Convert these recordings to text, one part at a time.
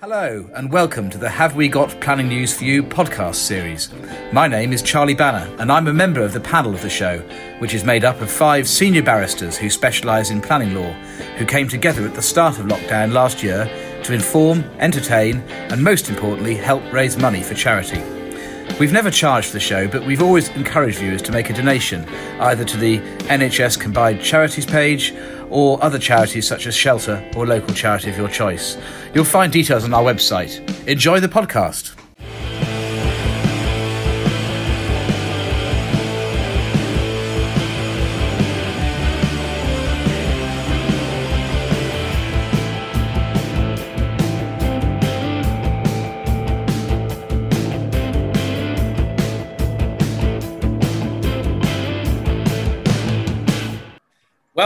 Hello, and welcome to the Have We Got Planning News for You podcast series. My name is Charlie Banner, and I'm a member of the panel of the show, which is made up of five senior barristers who specialise in planning law, who came together at the start of lockdown last year to inform, entertain, and most importantly, help raise money for charity. We've never charged the show, but we've always encouraged viewers to make a donation, either to the NHS Combined Charities page or other charities such as Shelter or local charity of your choice. You'll find details on our website. Enjoy the podcast.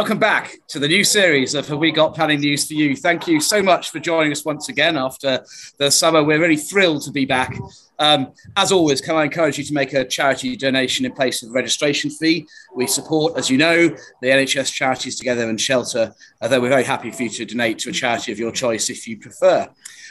Welcome back to the new series of Have We Got Planning News for You. Thank you so much for joining us once again after the summer. We're really thrilled to be back. Um, as always, can I encourage you to make a charity donation in place of the registration fee? We support, as you know, the NHS Charities Together and Shelter, although we're very happy for you to donate to a charity of your choice if you prefer.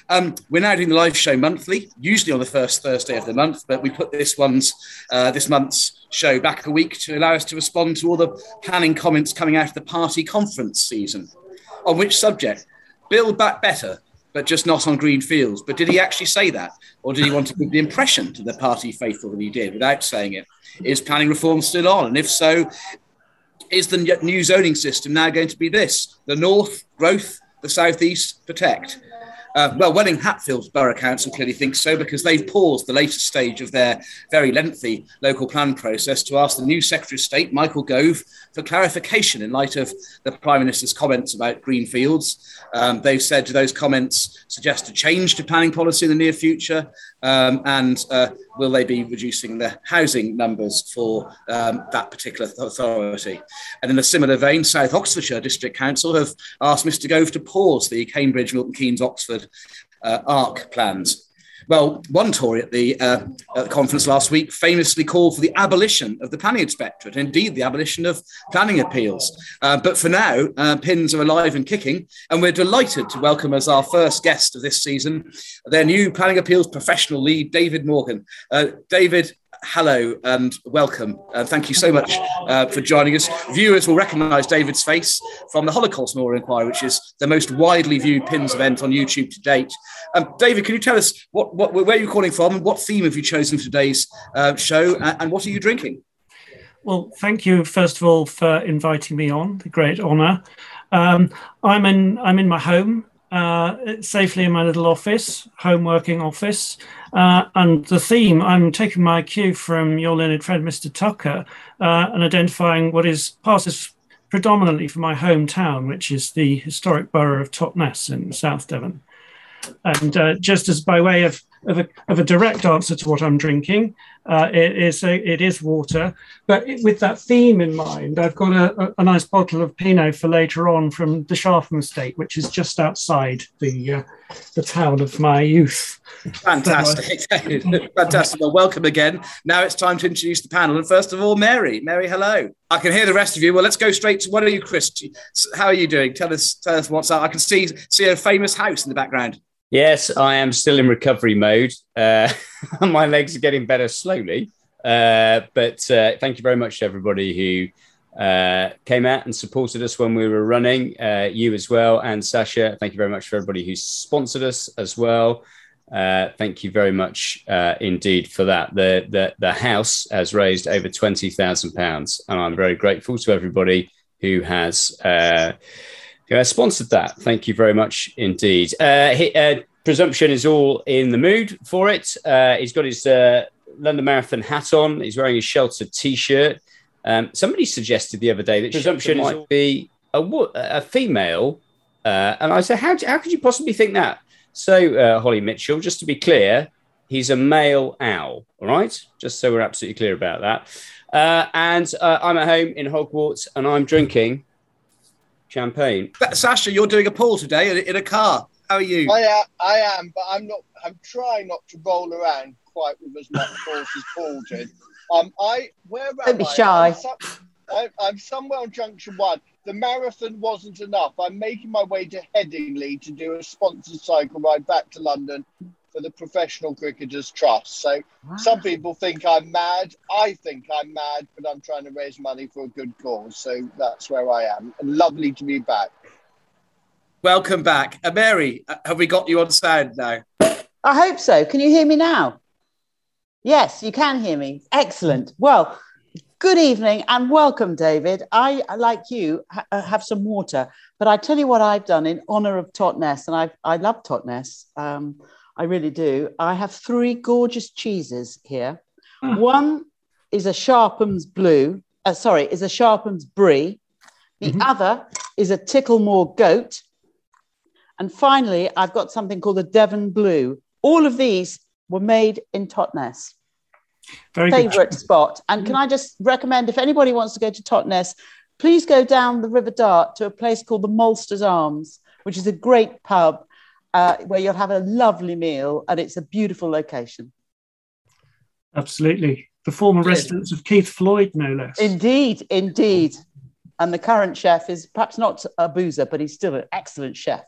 Um, we're now doing the live show monthly, usually on the first Thursday of the month, but we put this one's uh, this month's show back a week to allow us to respond to all the planning comments coming out of the party conference season. On which subject? Build back better, but just not on green fields. But did he actually say that? Or did he want to give the impression to the party faithful that he did without saying it? Is planning reform still on? And if so, is the new zoning system now going to be this? The North, growth, the Southeast, protect. Uh, well, Welwyn Hatfield Borough Council clearly thinks so because they've paused the latest stage of their very lengthy local plan process to ask the new Secretary of State, Michael Gove, for clarification in light of the Prime Minister's comments about green fields. Um, they've said those comments suggest a change to planning policy in the near future. Um, and uh, will they be reducing the housing numbers for um, that particular authority? And in a similar vein, South Oxfordshire District Council have asked Mr Gove to pause the Cambridge, Milton Keynes, Oxford uh, ARC plans. Well, one Tory at the, uh, at the, conference last week famously called for the abolition of the planning inspectorate, indeed the abolition of planning appeals. Uh, but for now, uh, PINS are alive and kicking, and we're delighted to welcome as our first guest of this season their new planning appeals professional lead, David Morgan. Uh, David, hello and welcome. Uh, thank you so much uh, for joining us. Viewers will recognise David's face from the Holocaust Memorial Inquiry, which is the most widely viewed PINS event on YouTube to date. Um, David, can you tell us what, what, where you're calling from what theme have you chosen for today's uh, show and, what are you drinking? Well, thank you first of all for inviting me on. The great honour. Um, I'm in I'm in my home uh, safely in my little office, home working office. Uh, and the theme, I'm taking my cue from your learned friend, Mr. Tucker, uh, and identifying what is passes predominantly for my hometown, which is the historic borough of Totnes in South Devon. And uh, just as by way of of a, of a direct answer to what I'm drinking. Uh, it is a, it is water, but it, with that theme in mind, I've got a, a, nice bottle of Pinot for later on from the Sharpham Estate, which is just outside the uh, the town of my youth. Fantastic, fantastic. Well, welcome again. Now it's time to introduce the panel, and first of all, Mary. Mary, hello. I can hear the rest of you. Well, let's go straight to what are you, Chris? How are you doing? Tell us, tell us what's up. I can see see a famous house in the background. Yes, I am still in recovery mode. Uh, my legs are getting better slowly. Uh, but uh, thank you very much to everybody who uh, came out and supported us when we were running. Uh, you as well, and Sasha. Thank you very much for everybody who sponsored us as well. Uh, thank you very much indeed for that. The, the the house has raised over twenty thousand pounds, and I'm very grateful to everybody who has uh, sponsored that. Thank you very much indeed. Uh, he, uh, Presumption is all in the mood for it. Uh, he's got his uh, London Marathon hat on. He's wearing his Shelter t-shirt. Um, somebody suggested the other day that Presumption might be a, a female. Uh, and I said, how, how could you possibly think that? So, Holly Mitchell, just to be clear, he's a male owl. All right, just so we're absolutely clear about that. Uh, and uh, I'm at home in Hogwarts and I'm drinking champagne. Sasha, you're doing a poll today in a car. How are you? I am, I am, but I'm not. I'm trying not to roll around quite with as much force as Paul did. Um, I where Don't be shy. I'm, some, I, I'm somewhere on Junction One. the marathon wasn't enough. I'm making my way to Headingley to do a sponsored cycle ride back to London for the Professional Cricketers Trust. So wow. some people think I'm mad. I think I'm mad, but I'm trying to raise money for a good cause. So that's where I am. And lovely to be back. Welcome back. Uh, Mary, uh, have we got you on sound now? I hope so. Can you hear me now? Yes, you can hear me. Excellent. Well, good evening and welcome, David. I, like you, ha- uh, have some water, but I tell you what I've done in honour of Totnes, and I, I love Totnes. Um, I really do. I have three gorgeous cheeses here. Mm. One is a Sharpham's Blue, uh, sorry, is a Sharpham's Brie. The mm-hmm. other is a Ticklemore Goat. And finally, I've got something called a Devon Blue. All of these were made in Totnes. Very favorite good. spot. And can I just recommend if anybody wants to go to Totnes, please go down the River Dart to a place called the Maltsters Arms, which is a great pub uh, where you'll have a lovely meal and it's a beautiful location. Absolutely. The former residence of Keith Floyd, no less. Indeed, indeed. And the current chef is perhaps not a boozer, but he's still an excellent chef.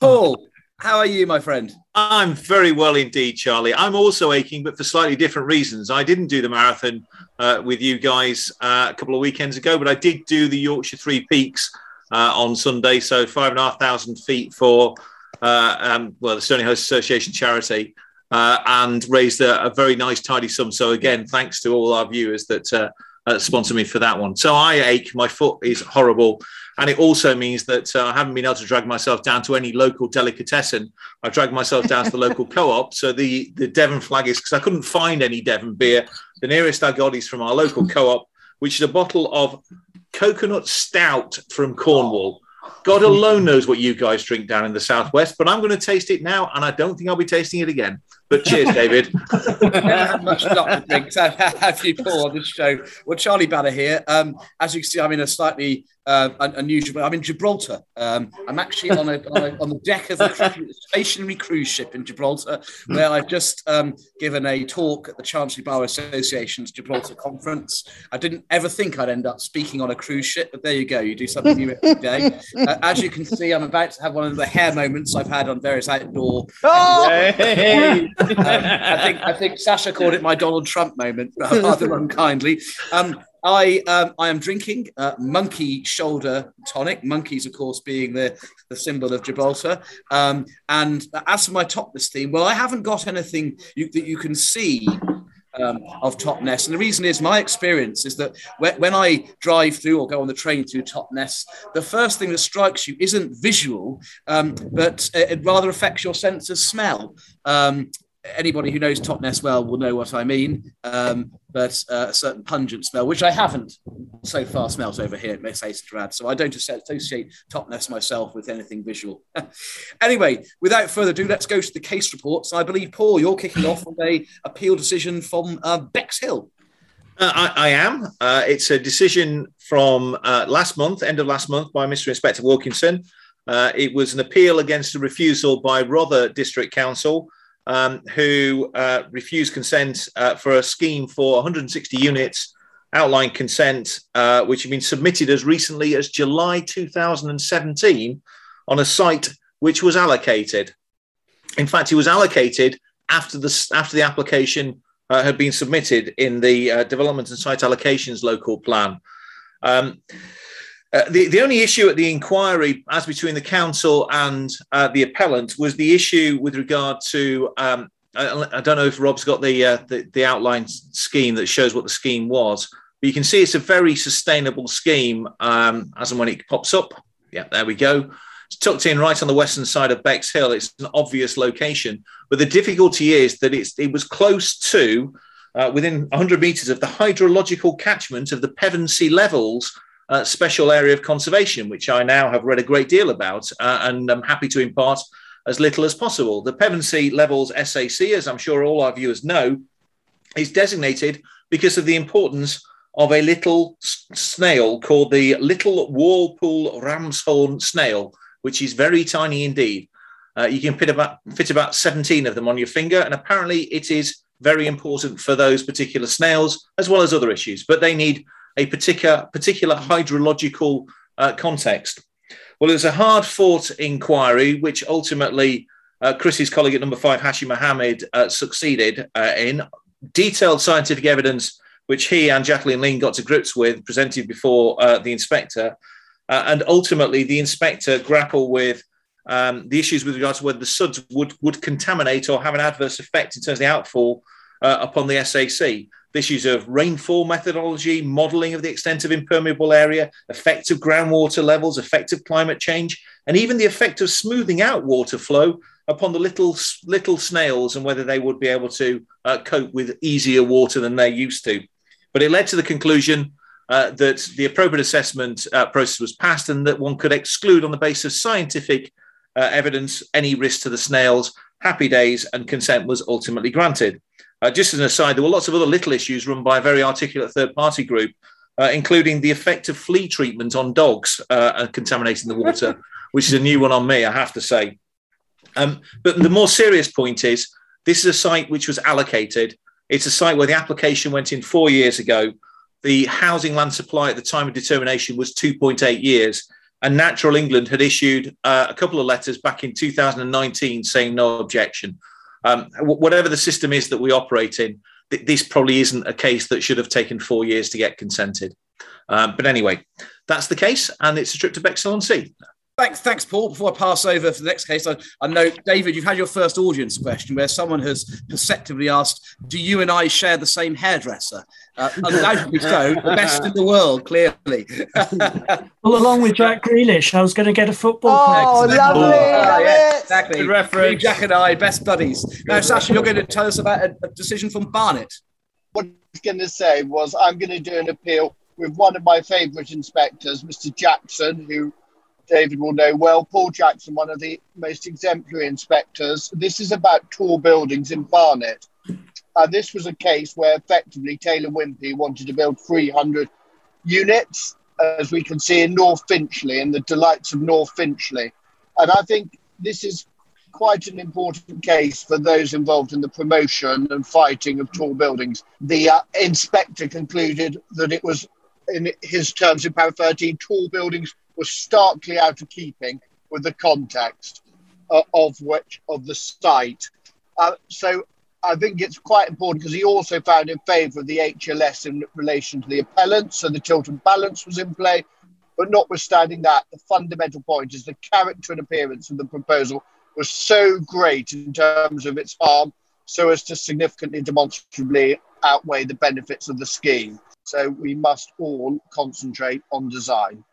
Paul, how are you, my friend? I'm very well indeed, Charlie. I'm also aching, but for slightly different reasons. I didn't do the marathon uh, with you guys uh, a couple of weekends ago, but I did do the Yorkshire Three Peaks uh, on Sunday. So five and a half thousand feet for uh, um, well the Stony Host Association charity, uh, and raised a, a, very nice tidy sum. So again, thanks to all our viewers that uh, uh, sponsor me for that one. So I ache. My foot is horrible. And it also means that uh, I haven't been able to drag myself down to any local delicatessen. I dragged myself down to the local co-op. So the, the Devon flag is because I couldn't find any Devon beer. The nearest I got is from our local co-op, which is a bottle of coconut stout from Cornwall. God alone knows what you guys drink down in the southwest, but I'm going to taste it now, and I don't think I'll be tasting it again. But cheers, David. much not to drink to have you Paul on this show. Well, Charlie Banner here. Um, as you can see, I'm in a slightly uh, unusual. I'm in Gibraltar. Um, I'm actually on, a, on, a, on, the deck of a stationary cruise ship in Gibraltar, where I've just um, given a talk at the Chancery Bar Association's Gibraltar conference. I didn't ever think I'd end up speaking on a cruise ship, but there you go. You do something new every day. Uh, as you can see, I'm about to have one of the hair moments I've had on various outdoor. Oh! um, I think I think Sasha called it my Donald Trump moment, rather unkindly. Um, I um, I am drinking uh, monkey shoulder tonic. Monkeys, of course, being the, the symbol of Gibraltar. Um, and as for my Totnes theme, well, I haven't got anything you, that you can see um, of Totnes. And the reason is my experience is that when, when, I drive through or go on the train through Totnes, the first thing that strikes you isn't visual, um, but it rather affects your sense of smell. Um, anybody who knows Totnes well will know what I mean. Um, but uh, a certain pungent smell, which I haven't so far smelt over here at Miss. So I don't associate Totnes myself with anything visual. anyway, without further ado, let's go to the case reports. I believe, Paul, you're kicking off with a appeal decision from uh, Bexhill. Uh, I, I, am. Uh, it's a decision from uh, last month, end of last month, by Mr. Inspector Wilkinson. Uh, it was an appeal against a refusal by Rother District Council um, who uh, refused consent uh, for a scheme for 160 units, outline consent, uh, which had been submitted as recently as July 2017 on a site which was allocated. In fact, it was allocated after the, after the application uh, had been submitted in the uh, Development and Site Allocations Local Plan. Um, uh, the, the only issue at the inquiry, as between the council and uh, the appellant, was the issue with regard to. Um, I, I, don't know if Rob's got the, uh, the, the outline scheme that shows what the scheme was, but you can see it's a very sustainable scheme um, as and when it pops up. Yeah, there we go. It's tucked in right on the western side of Bexhill. It's an obvious location, but the difficulty is that it's it was close to, uh, within 100 metres of the hydrological catchment of the Pevensey levels uh, special area of conservation, which I now have read a great deal about uh, and I'm happy to impart as little as possible. The Pevensey Levels SAC, as I'm sure all our viewers know, is designated because of the importance of a little snail called the Little Whirlpool Ramshorn snail, which is very tiny indeed. Uh, you can fit about, fit about 17 of them on your finger, and apparently it is very important for those particular snails as well as other issues. But they need a particular, particular hydrological uh, context. Well, it was a hard fought inquiry, which ultimately uh, Chris's colleague at number five, Hashi Mohamed, uh, succeeded uh, in. Detailed scientific evidence, which he and Jacqueline Lean got to grips with, presented before uh, the inspector. Uh, and ultimately, the inspector grappled with um, the issues with regards to whether the SuDS would, would contaminate or have an adverse effect in terms of the outfall upon the SAC. The issues of rainfall methodology, modelling of the extent of impermeable area, effect of groundwater levels, effect of climate change, and even the effect of smoothing out water flow upon the little little snails and whether they would be able to uh, cope with easier water than they're used to. But it led to the conclusion uh, that the appropriate assessment uh, process was passed and that one could exclude on the basis of scientific uh, evidence any risk to the snails. Happy days, and consent was ultimately granted. Uh, just as an aside, there were lots of other little issues run by a very articulate third party group, uh, including the effect of flea treatment on dogs uh, contaminating the water, which is a new one on me, I have to say. Um, but the more serious point is this is a site which was allocated. It's a site where the application went in four years ago. The housing land supply at the time of determination was 2.8 years. And Natural England had issued uh, a couple of letters back in 2019 saying no objection. Um, whatever the system is that we operate in, th- this probably isn't a case that should have taken four years to get consented. Um, but anyway, that's the case, and it's a trip to Bexhill on Sea. Thanks, thanks, Paul. Before I pass over for the next case, I, I know, David, you've had your first audience question where someone has perceptively asked, Do you and I share the same hairdresser? Uh, undoubtedly so, the best in the world, clearly. well, along with Jack Grealish, I was going to get a football Oh, lovely. Oh, yeah, it. exactly. Good reference. Jack and I, best buddies. Now, Sasha, you're going to tell us about a, a decision from Barnet. What I was going to say was I'm going to do an appeal with one of my favourite inspectors, Mr. Jackson, who David will know well. Paul Jackson, one of the most exemplary inspectors. This is about tall buildings in Barnet. And this was a case where effectively Taylor Wimpey wanted to build 300 units, as we can see in North Finchley, in the delights of North Finchley. And I think this is quite an important case for those involved in the promotion and fighting of tall buildings. The uh, inspector concluded that it was, in his terms in paragraph 13, tall buildings was starkly out of keeping with the context uh, of which of the site. Uh, so I think it's quite important because he also found in favour of the HLS in relation to the appellant, so the and balance was in play. But notwithstanding that, the fundamental point is the character and appearance of the proposal was so great in terms of its harm, so as to significantly demonstrably outweigh the benefits of the scheme. So we must all concentrate on design.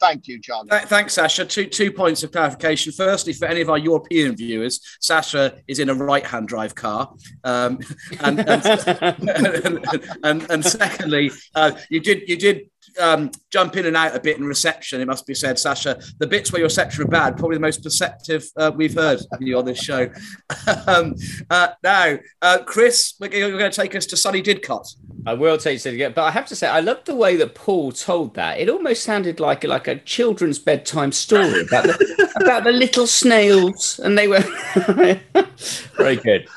Thank you, John. Th- thanks, Sasha. Two two points of clarification. Firstly, for any of our European viewers, Sasha is in a right-hand drive car, um, and, and, and, and, and secondly, uh, you did you did um, jump in and out a bit in reception. It must be said, Sasha. The bits where your reception are bad, probably the most perceptive uh, we've heard of you on this show. um, uh, now, uh, Chris, we're going to take us to sunny Didcot. I will take you to get, but I have to say, I love the way that Paul told that. It almost sounded like like a children's bedtime story about the, about the little snails, and they were very good.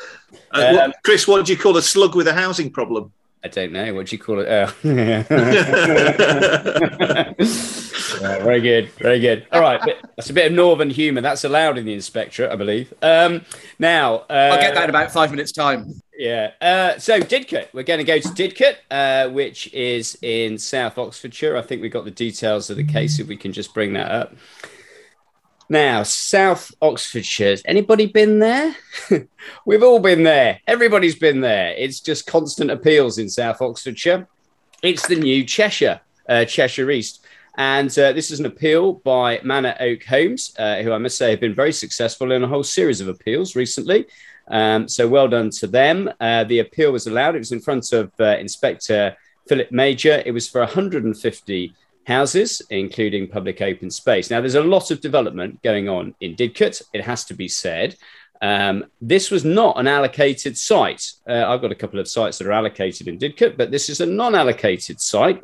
Uh, what, Chris, what do you call a slug with a housing problem? I don't know. What do you call it? Oh. Yeah, very good. Very good. All right. But that's a bit of northern humour. That's allowed in the inspectorate, I believe. Um, now, uh, I'll get that in about five minutes' time. Yeah. Uh, so Didcot, we're going to go to Didcot, uh, which is in South Oxfordshire. I think we've got the details of the case. If we can just bring that up. Now, South Oxfordshire. Anybody been there? We've all been there. Everybody's been there. It's just constant appeals in South Oxfordshire. It's the new Cheshire, uh, Cheshire East. And uh, this is an appeal by Manor Oak Homes, uh, who I must say have been very successful in a whole series of appeals recently. Um, so well done to them. Uh, the appeal was allowed. It was in front of uh, Inspector Philip Major. It was for 150 houses, including public open space. Now, there's a lot of development going on in Didcot, it has to be said. Um, this was not an allocated site. Uh, I've got a couple of sites that are allocated in Didcot, but this is a non allocated site.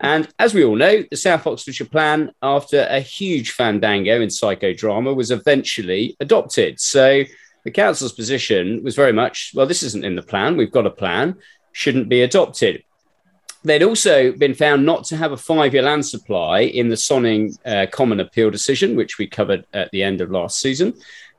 And as we all know, the South Oxfordshire Plan, after a huge fandango in psychodrama, was eventually adopted. So the council's position was very much well, this isn't in the plan. We've got a plan, shouldn't be adopted. They'd also been found not to have a five-year land supply in the Sonning uh, Common Appeal decision, which we covered at the end of last season.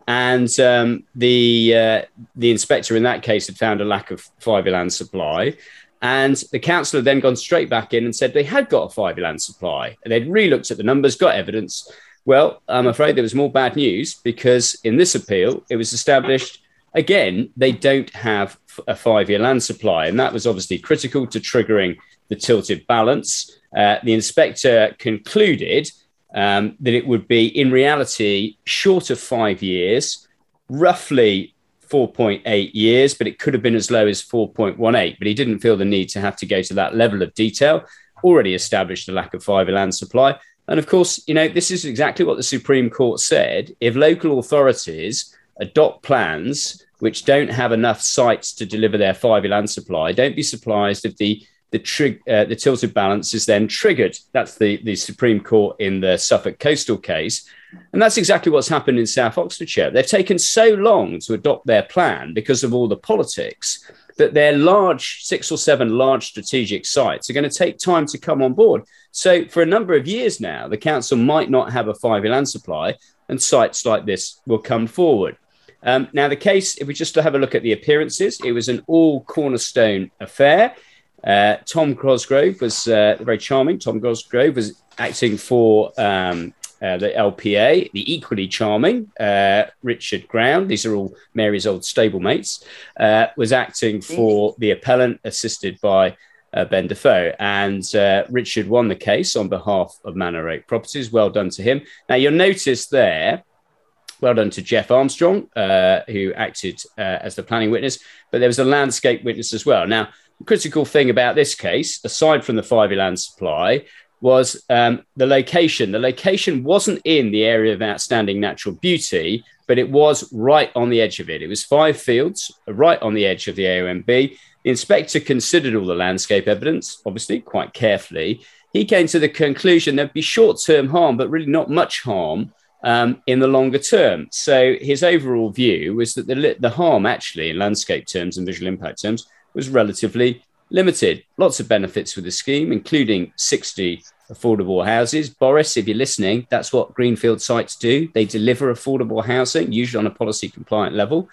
And um, the uh, the inspector in that case had found a lack of five-year land supply. And the council had then gone straight back in and said they had got a five-year land supply. And they'd re-looked at the numbers, got evidence. Well, I'm afraid there was more bad news because in this appeal, it was established again they don't have a five-year land supply, and that was obviously critical to triggering the tilted balance. Uh, the inspector concluded um, that it would be, in reality, short of five years, roughly 4.8 years, but it could have been as low as 4.18. But he didn't feel the need to have to go to that level of detail. Already established a lack of five-year land supply. And of course, you know, this is exactly what the Supreme Court said. If local authorities adopt plans which don't have enough sites to deliver their five-year land supply, don't be surprised if the the, trig- uh, the tilted balance is then triggered. That's the, the Supreme Court in the Suffolk coastal case. And that's exactly what's happened in South Oxfordshire. They've taken so long to adopt their plan because of all the politics that their large, six or seven large strategic sites are going to take time to come on board. So, for a number of years now, the council might not have a five year land supply, and sites like this will come forward. Um, now, the case, if we just have a look at the appearances, it was an all cornerstone affair. Uh, Tom Cosgrove was uh, very charming. Tom Cosgrove was acting for um, uh, the LPA, the equally charming uh, Richard Ground. These are all Mary's old stablemates. Uh, was acting for the appellant, assisted by uh, Ben Du Feu. And Richard won the case on behalf of Manor Oak Properties. Well done to him. Now, you'll notice there well done to Jeff Armstrong, uh, who acted uh, as the planning witness, but there was a landscape witness as well. Now, critical thing about this case, aside from the five land supply, was um, the location. The location wasn't in the area of outstanding natural beauty, but it was right on the edge of it. It was five fields, right on the edge of the AONB. The inspector considered all the landscape evidence, obviously, quite carefully. He came to the conclusion there'd be short term harm, but really not much harm um, in the longer term. So his overall view was that the, the harm, actually, in landscape terms and visual impact terms, was relatively limited. Lots of benefits with the scheme, including 60 affordable houses. Boris, if you're listening, that's what Greenfield sites do. They deliver affordable housing, usually on a policy compliant level,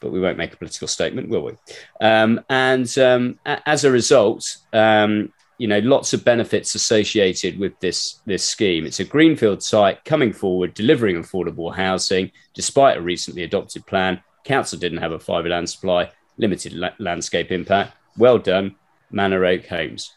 but we won't make a political statement, will we? Um, and um, as a result, um, you know, lots of benefits associated with this, this scheme. It's a Greenfield site coming forward, delivering affordable housing, despite a recently adopted plan. Council didn't have a five-year land supply limited la- landscape impact. Well done, Manor Oak Homes.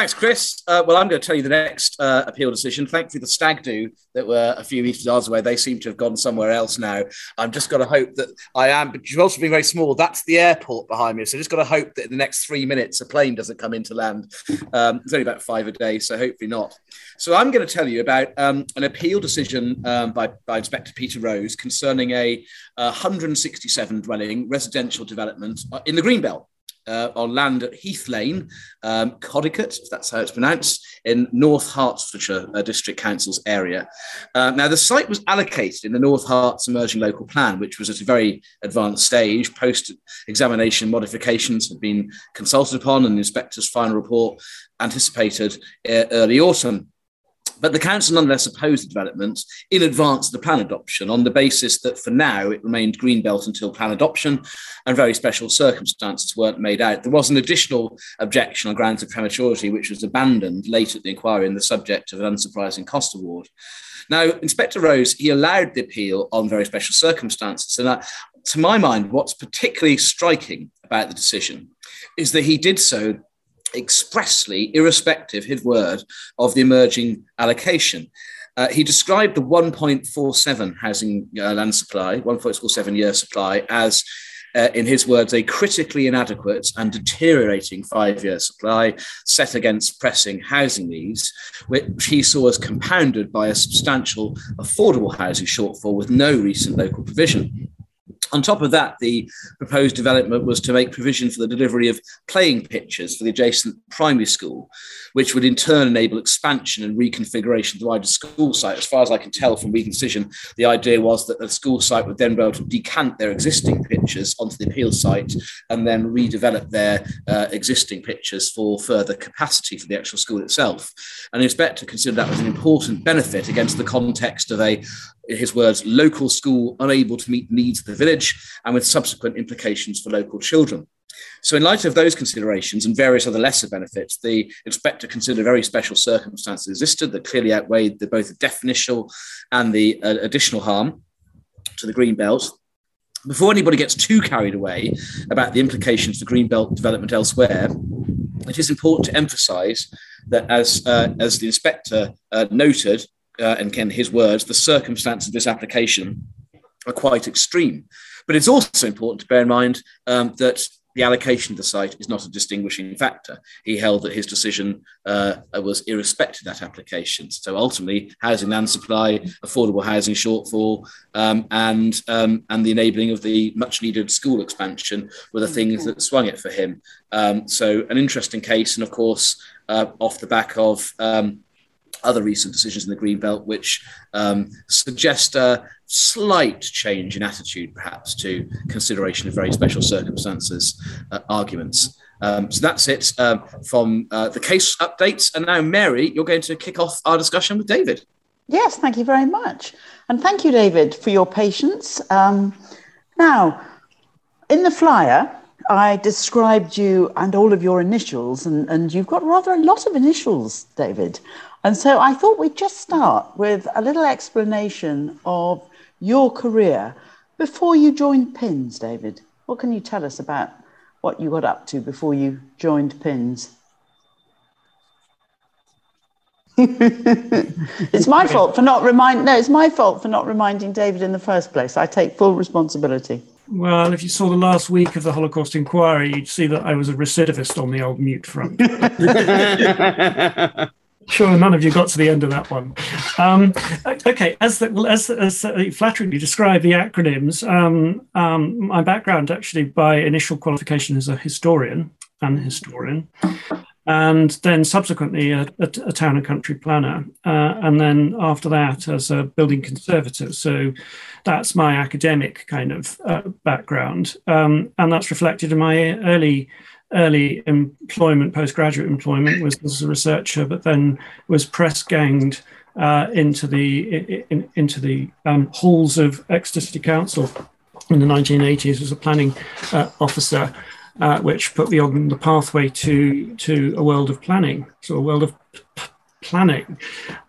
Thanks, Chris. Uh, well, I'm going to tell you the next uh, appeal decision. Thankfully, the stag do that were a few metres yards away, they seem to have gone somewhere else now. I'm just got to hope that I am, but you've also been very small. That's the airport behind me. So I've just got to hope that in the next three minutes, a plane doesn't come into land. Um, it's only about five a day, so hopefully not. So I'm going to tell you about um, an appeal decision um, by, by Inspector Peter Rose concerning a uh, 167 dwelling residential development uh, in the Greenbelt uh, on land at Heath Lane, um, if that's how it's pronounced, in North Hertfordshire uh, District Council's area. Uh, now, the site was allocated in the North Herts Emerging Local Plan, which was at a very advanced stage. Post examination modifications had been consulted upon, and the inspector's final report anticipated uh, early autumn. But the council nonetheless opposed the development in advance of the plan adoption on the basis that for now it remained greenbelt until plan adoption and very special circumstances weren't made out. There was an additional objection on grounds of prematurity, which was abandoned late at the inquiry and the subject of an unsurprising cost award. Now, Inspector Rose, he allowed the appeal on very special circumstances. And that, to my mind, what's particularly striking about the decision is that he did so expressly, irrespective, his word, of the emerging allocation. Uh, he described the 1.47 housing uh, land supply, 1.47 year supply, as, uh, in his words, a critically inadequate and deteriorating five year supply set against pressing housing needs, which he saw as compounded by a substantial affordable housing shortfall with no recent local provision. On top of that, the proposed development was to make provision for the delivery of playing pitches for the adjacent primary school, which would in turn enable expansion and reconfiguration of the wider school site. As far as I can tell from reading decision, the idea was that the school site would then be able to decant their existing pitches onto the appeal site and then redevelop their uh, existing pitches for further capacity for the actual school itself. And the inspector considered that was an important benefit against the context of a his words, local school unable to meet the needs of the village and with subsequent implications for local children. So, in light of those considerations and various other lesser benefits, the inspector considered very special circumstances existed that clearly outweighed the, both the definitional and the uh, additional harm to the green belt. Before anybody gets too carried away about the implications for green belt development elsewhere, it is important to emphasise that, as uh, as the inspector uh, noted, uh, and Ken, his words, the circumstances of this application are quite extreme. But it's also important to bear in mind um, that the allocation of the site is not a distinguishing factor. He held that his decision uh, was irrespective of that application. So ultimately, housing land supply, affordable housing shortfall, um, and um, and the enabling of the much needed school expansion were the things that swung it for him. Um, so an interesting case, and of course, uh, off the back of um, other recent decisions in the green belt, which um, suggest a slight change in attitude, perhaps, to consideration of very special circumstances uh, arguments. Um, so that's it um, from uh, the case updates. And now, Mary, you're going to kick off our discussion with David. Yes, thank you very much. And thank you, David, for your patience. Um, now, in the flyer, I described you and all of your initials, and, and you've got rather a lot of initials, David. And so I thought we'd just start with a little explanation of your career before you joined PINS, David. What can you tell us about what you got up to before you joined PINS? it's my fault for not remind no it's my fault for not reminding david in the first place i take full responsibility well if you saw the last week of the holocaust inquiry you'd see that i was a recidivist on the old mute front sure none of you got to the end of that one. Um, okay, as the, well, as, as flatteringly described the acronyms, um, um, my background actually by initial qualification is a historian and historian, and then subsequently a, a, a town and country planner, uh, and then after that as a building conservator. So that's my academic kind of uh, background, um, and that's reflected in my early early employment, postgraduate employment, was as a researcher, but then was press ganged uh, into the in, into the um, halls of Exeter City Council in the 1980s as a planning uh, officer, uh, which put me on the pathway to to a world of planning, so a world of p- planning.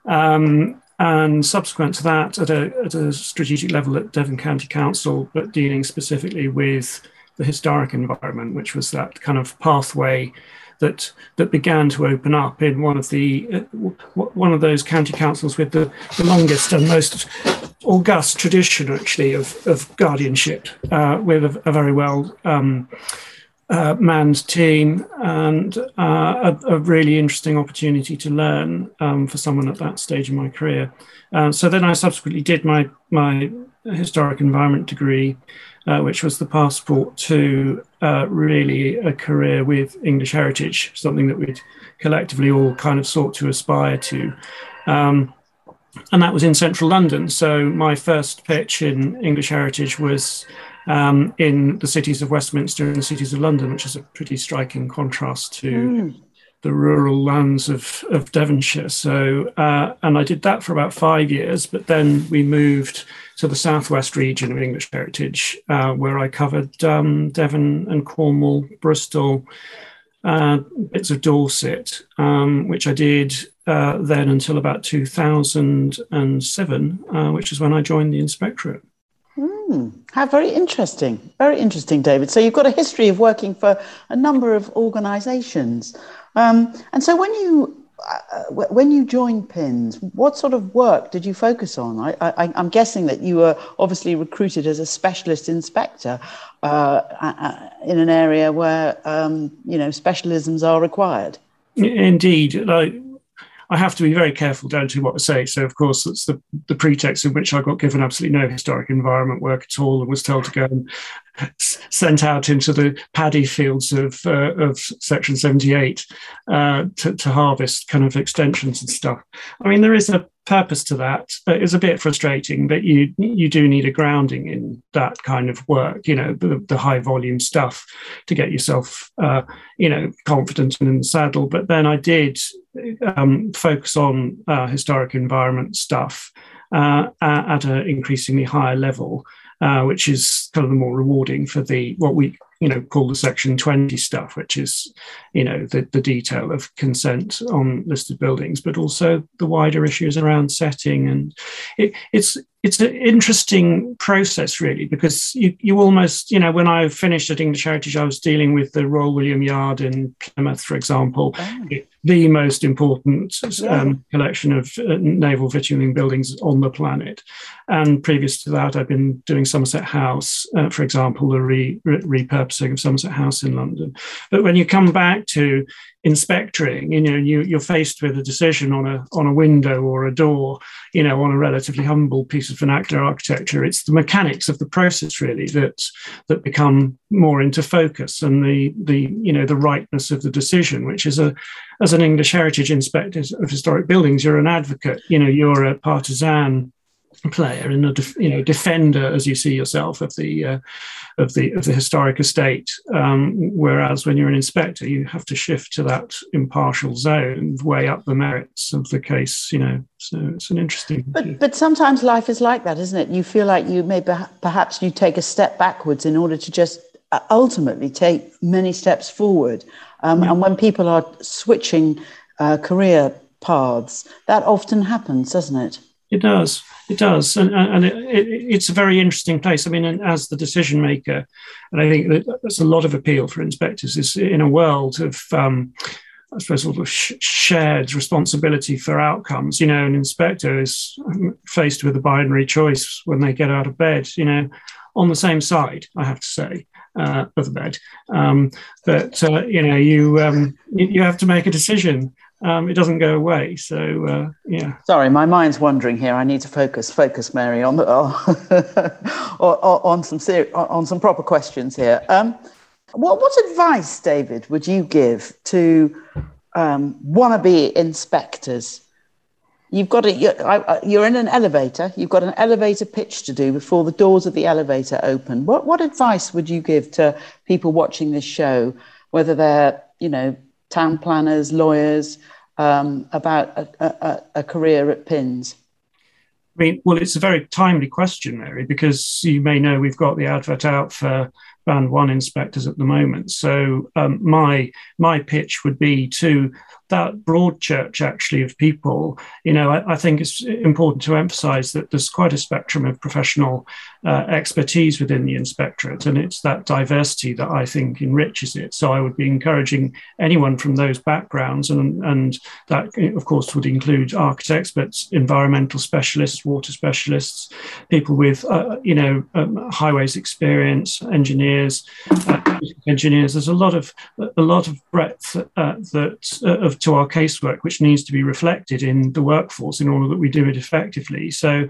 Um, and subsequent to that, at a, at a strategic level at Devon County Council, but dealing specifically with the historic environment, which was that kind of pathway that that began to open up in one of the uh, one of those county councils with the, the longest and most august tradition actually of, of guardianship uh, with a, a, very well um, uh, manned team and uh, a, a, really interesting opportunity to learn um, for someone at that stage in my career. Uh, so then I subsequently did my my historic environment degree uh, which was the passport to uh, really a career with English heritage, something that we'd collectively all kind of sought to aspire to. Um, and that was in central London. So my first pitch in English heritage was um, in the cities of Westminster and the cities of London, which is a pretty striking contrast to. Mm the rural lands of, of Devonshire. So, uh, and I did that for about five years, but then we moved to the southwest region of English heritage, uh, where I covered um, Devon and Cornwall, Bristol, uh, bits of Dorset, um, which I did uh, then until about 2007, uh, which is when I joined the inspectorate. Mm, how very interesting. Very interesting, David. So you've got a history of working for a number of organisations. Um, and so when you uh, when you joined PINS, what sort of work did you focus on? I, am guessing that you were obviously recruited as a specialist inspector uh, uh, in an area where um, you know specialisms are required. Indeed, like I have to be very careful down to what I say. So, of course, that's the, the pretext in which I got given absolutely no historic environment work at all and was told to go and sent out into the paddy fields of, uh, of Section 78 uh, to, to harvest kind of extensions and stuff. I mean, there is a purpose to that. It's a bit frustrating, but you you do need a grounding in that kind of work, you know, the, the high volume stuff to get yourself, uh, you know, confident and in the saddle. But then I did um, focus on uh, historic environment stuff uh, at an increasingly higher level. Uh, which is kind of the more rewarding for the what we you know call the section 20 stuff which is you know the, the detail of consent on listed buildings but also the wider issues around setting and it, it's it's an interesting process really because you, you almost you know when i finished at english heritage i was dealing with the royal william yard in plymouth for example oh. The most important um, collection of uh, naval victualling buildings on the planet. And previous to that i've been doing somerset house uh, for example the re, re, repurposing of somerset house in london. But when you come back to inspectoring, you know, you, you're faced with a decision on a on a window or a door, you know, on a relatively humble piece of vernacular architecture. It's the mechanics of the process really that that become more into focus and the the you know the rightness of the decision, which is a as an English heritage inspector of historic buildings, you're an advocate, you know, you're a partisan player and a you know defender as you see yourself of the uh, of the of the historic estate. Um, whereas when you're an inspector you have to shift to that impartial zone weigh up the merits of the case you know. So it's an interesting but but sometimes life is like that isn't it? You feel like you may perhaps you take a step backwards in order to just uh, ultimately take many steps forward um, yeah. and when people are switching uh, career paths that often happens doesn't it it does. It does, and, and it, it, it's a very interesting place. I mean, as the decision maker, and I think that there's a lot of appeal for inspectors is in a world of, um, I suppose, sort of sh- shared responsibility for outcomes. You know, an inspector is faced with a binary choice when they get out of bed. You know, on the same side, I have to say. Uh, of the bed, um, but uh, you know, you um, you have to make a decision, um, it doesn't go away. So uh, yeah. Sorry, my mind's wandering here. I need to focus, focus, Mary, on the on some ser- on some proper questions here. Um, what what advice, David, would you give to um, wannabe inspectors? You've got a, you're, you're in an elevator. You've got an elevator pitch to do before the doors of the elevator open. What what advice would you give to people watching this show, whether they're you know town planners, lawyers, um, about a, a, a, career at PINS? I mean, well, it's a very timely question, Mary, because you may know we've got the advert out for band one inspectors at the moment. So um, my my pitch would be to that broad church actually of people, you know, I, I, think it's important to emphasize that there's quite a spectrum of professional uh, expertise within the inspectorate, and it's that diversity that I think enriches it. So I would be encouraging anyone from those backgrounds, and, and that, of course, would include architects, but environmental specialists, water specialists, people with, uh, you know, um, highways experience, engineers, uh, engineers. There's a lot of a lot of breadth uh, that uh, of to our casework, which needs to be reflected in the workforce in order that we do it effectively. So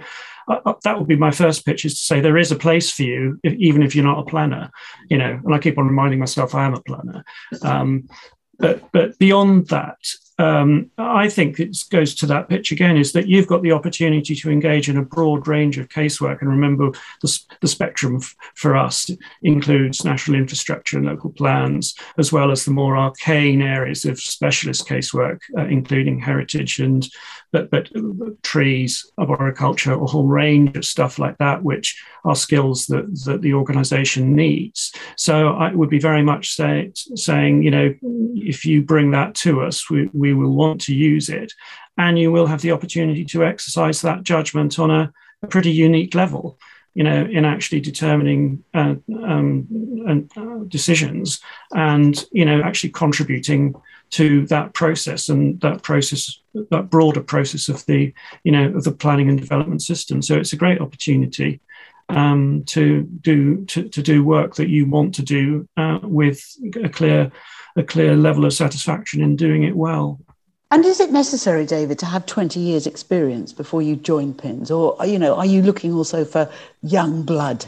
uh, uh, that would be my first pitch is to say there is a place for you, if, even if you're not a planner, you know, and I keep on reminding myself I am a planner. Um, but, but beyond that, um, I think it goes to that pitch again is that you've got the opportunity to engage in a broad range of casework. And remember, the, the spectrum f- for us includes national infrastructure and local plans, as well as the more arcane areas of specialist casework, uh, including heritage and but, but trees, arboriculture, a whole range of stuff like that, which are skills that, that the organization needs. So I would be very much say, saying, you know, if you bring that to us, we, we will want to use it. And you will have the opportunity to exercise that judgment on a, a pretty unique level you know, in actually determining uh, um, uh, decisions and, you know, actually contributing to that process and that process, that broader process of the, you know, of the planning and development system. So it's a great opportunity um, to do to, to do work that you want to do uh, with a clear a clear level of satisfaction in doing it well. And is it necessary, David, to have 20 years experience before you join PINS? Or, you know, are you looking also for young blood?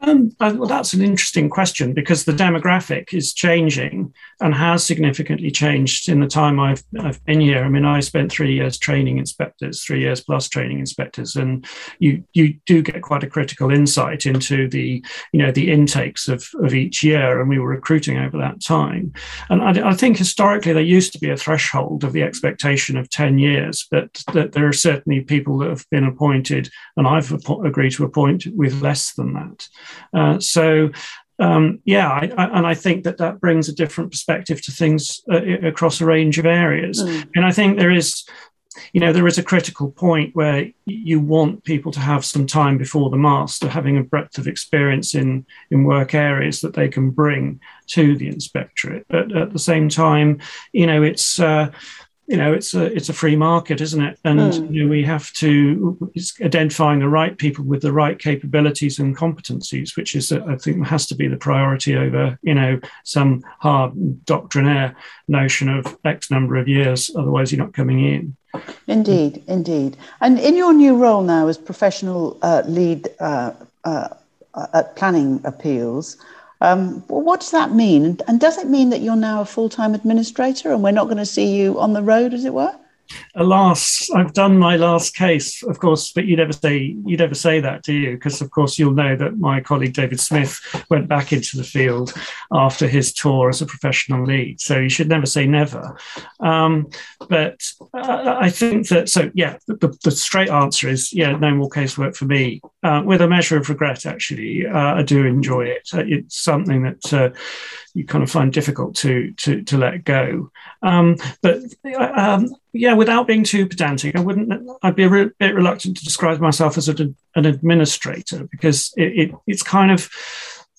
Um, well, that's an interesting question because the demographic is changing and has significantly changed in the time I've, I've been here. I mean, I spent three years training inspectors, three years plus training inspectors, and you you do get quite a critical insight into the you know the intakes of, of each year, and we were recruiting over that time. And I, I think historically there used to be a threshold of the expectation of ten years, but that there are certainly people that have been appointed, and I've agreed to appoint with less than that. Uh, so um, yeah, I, I, and I think that that brings a different perspective to things uh, across a range of areas. Mm. And I think there is, you know, there is a critical point where you want people to have some time before the master, having a breadth of experience in in work areas that they can bring to the inspectorate. But at the same time, you know, it's uh, you know it's a it's a free market isn't it? And mm. you know, we have to identifying the right people with the right capabilities and competencies which is i think has to be the priority over you know some hard doctrinaire notion of x number of years otherwise you're not coming in. Indeed indeed. And in your new role now as professional uh, lead uh, uh, at planning appeals um, what does that mean? And does it mean that you're now a full time administrator and we're not going to see you on the road, as it were? Alas, I've done my last case, of course, but you never say you never say that, do you? Because of course you'll know that my colleague David Smith went back into the field after his tour as a professional lead. So you should never say never. Um, but uh, I think that so yeah, the, the, straight answer is yeah, no more casework for me. Uh, with a measure of regret, actually, uh, I do enjoy it. Uh, it's something that uh, you kind of find difficult to to to let go. Um, but um, yeah, without being too pedantic, I wouldn't. I'd be a re- bit reluctant to describe myself as a, an administrator because it, it, it's kind of